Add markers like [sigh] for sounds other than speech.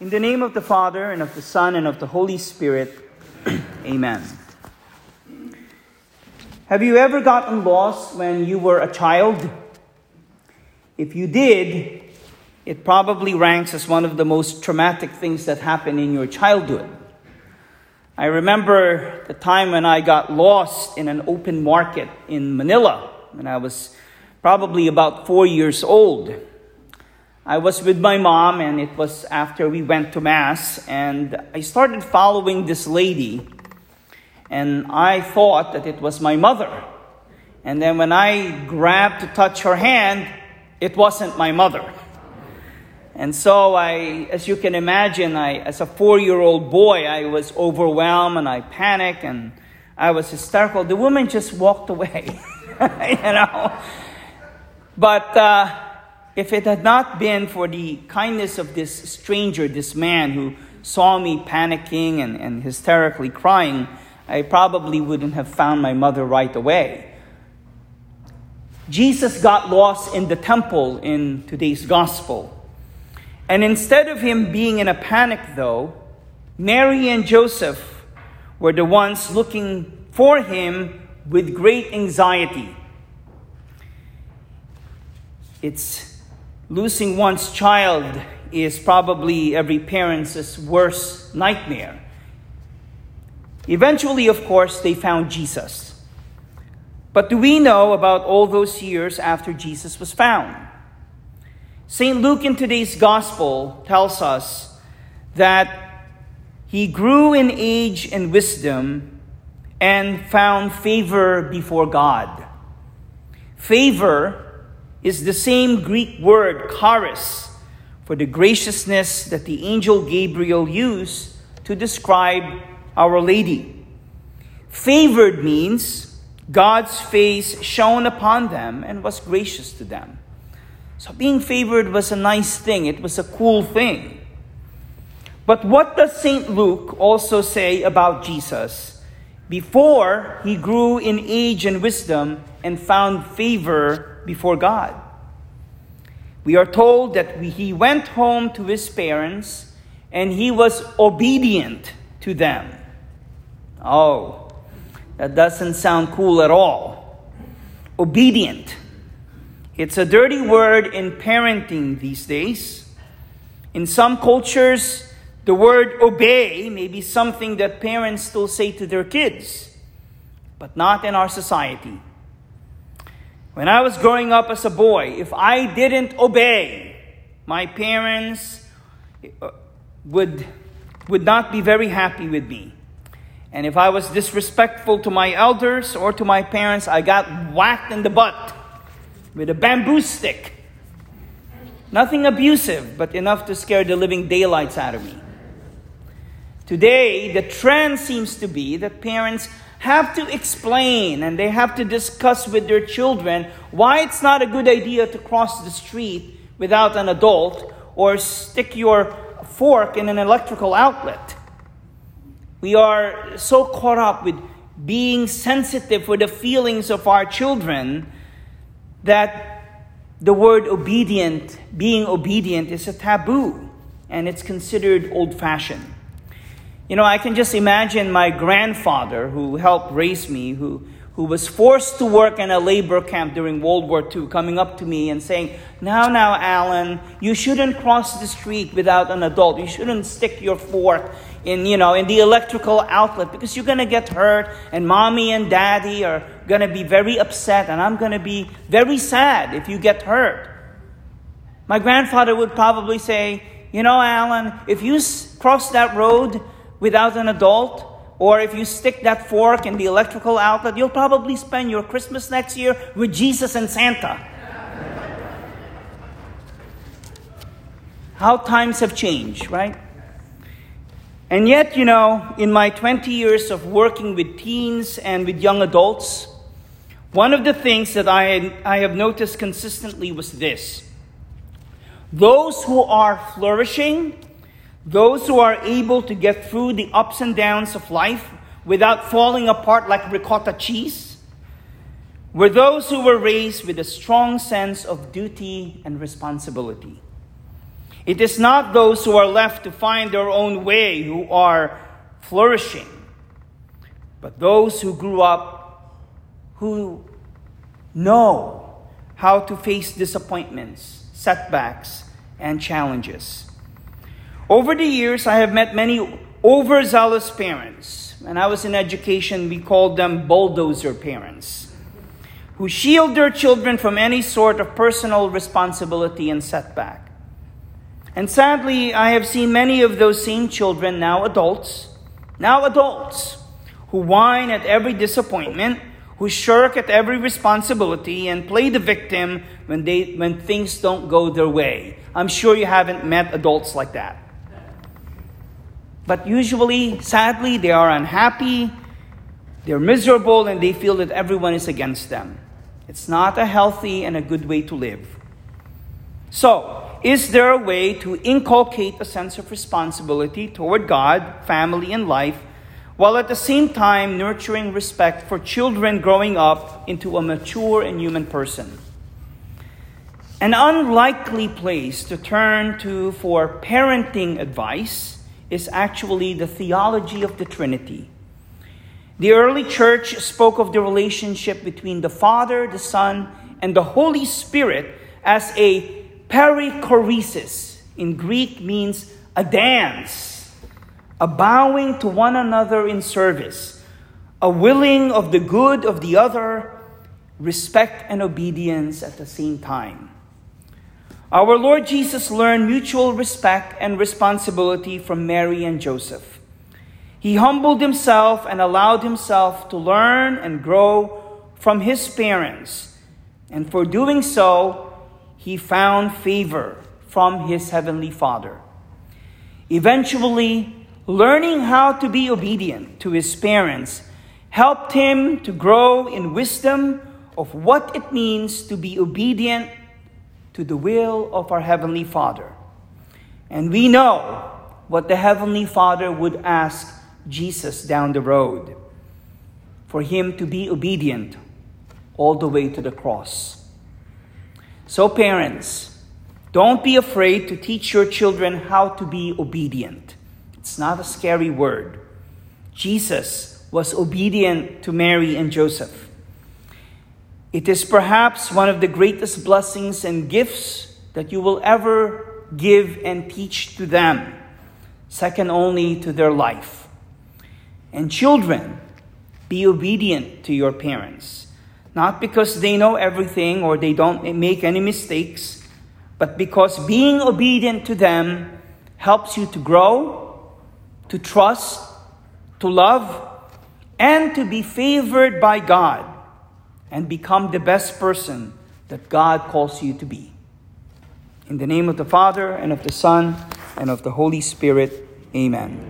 In the name of the Father, and of the Son, and of the Holy Spirit, [clears throat] amen. Have you ever gotten lost when you were a child? If you did, it probably ranks as one of the most traumatic things that happened in your childhood. I remember the time when I got lost in an open market in Manila when I was probably about four years old. I was with my mom, and it was after we went to Mass, and I started following this lady, and I thought that it was my mother. And then when I grabbed to touch her hand, it wasn't my mother. And so I, as you can imagine, I, as a four-year-old boy, I was overwhelmed and I panicked and I was hysterical. The woman just walked away, [laughs] you know. But uh, if it had not been for the kindness of this stranger, this man who saw me panicking and, and hysterically crying, I probably wouldn't have found my mother right away. Jesus got lost in the temple in today's gospel. And instead of him being in a panic, though, Mary and Joseph were the ones looking for him with great anxiety. It's losing one's child is probably every parent's worst nightmare. Eventually, of course, they found Jesus. But do we know about all those years after Jesus was found? St. Luke in today's gospel tells us that he grew in age and wisdom and found favor before God. Favor is the same Greek word, charis, for the graciousness that the angel Gabriel used to describe Our Lady. Favored means God's face shone upon them and was gracious to them. So being favored was a nice thing, it was a cool thing. But what does St. Luke also say about Jesus? Before he grew in age and wisdom and found favor before God. We are told that he went home to his parents and he was obedient to them. Oh, that doesn't sound cool at all. Obedient. It's a dirty word in parenting these days. In some cultures, the word obey may be something that parents still say to their kids, but not in our society. When I was growing up as a boy, if I didn't obey, my parents uh, would, would not be very happy with me. And if I was disrespectful to my elders or to my parents, I got whacked in the butt with a bamboo stick. Nothing abusive, but enough to scare the living daylights out of me. Today, the trend seems to be that parents have to explain and they have to discuss with their children why it's not a good idea to cross the street without an adult or stick your fork in an electrical outlet. We are so caught up with being sensitive for the feelings of our children that the word obedient, being obedient, is a taboo and it's considered old fashioned. You know, I can just imagine my grandfather who helped raise me, who, who was forced to work in a labor camp during World War II, coming up to me and saying, Now, now, Alan, you shouldn't cross the street without an adult. You shouldn't stick your fork in, you know, in the electrical outlet because you're going to get hurt and mommy and daddy are going to be very upset and I'm going to be very sad if you get hurt. My grandfather would probably say, You know, Alan, if you cross that road, without an adult, or if you stick that fork in the electrical outlet, you'll probably spend your Christmas next year with Jesus and Santa. How times have changed, right? And yet, you know, in my 20 years of working with teens and with young adults, one of the things that I, I have noticed consistently was this those who are flourishing those who are able to get through the ups and downs of life without falling apart like ricotta cheese were those who were raised with a strong sense of duty and responsibility. It is not those who are left to find their own way who are flourishing, but those who grew up who know how to face disappointments, setbacks, and challenges. Over the years, I have met many overzealous parents. When I was in education, we called them bulldozer parents, who shield their children from any sort of personal responsibility and setback. And sadly, I have seen many of those same children, now adults, now adults, who whine at every disappointment, who shirk at every responsibility, and play the victim when, they, when things don't go their way. I'm sure you haven't met adults like that. But usually, sadly, they are unhappy, they're miserable, and they feel that everyone is against them. It's not a healthy and a good way to live. So, is there a way to inculcate a sense of responsibility toward God, family, and life, while at the same time nurturing respect for children growing up into a mature and human person? An unlikely place to turn to for parenting advice is actually the theology of the Trinity. The early church spoke of the relationship between the Father, the Son, and the Holy Spirit as a Perichoresis in Greek means a dance, a bowing to one another in service, a willing of the good of the other, respect and obedience at the same time. Our Lord Jesus learned mutual respect and responsibility from Mary and Joseph. He humbled himself and allowed himself to learn and grow from his parents. And for doing so, he found favor from his heavenly Father. Eventually, learning how to be obedient to his parents helped him to grow in wisdom of what it means to be obedient to the will of our Heavenly Father. And we know what the Heavenly Father would ask Jesus down the road for him to be obedient all the way to the cross. So, parents, don't be afraid to teach your children how to be obedient. It's not a scary word. Jesus was obedient to Mary and Joseph. It is perhaps one of the greatest blessings and gifts that you will ever give and teach to them, second only to their life. And children, be obedient to your parents. Not because they know everything or they don't make any mistakes, but because being obedient to them helps you to grow, to trust, to love, and to be favored by God and become the best person that God calls you to be. In the name of the Father, and of the Son, and of the Holy Spirit, amen.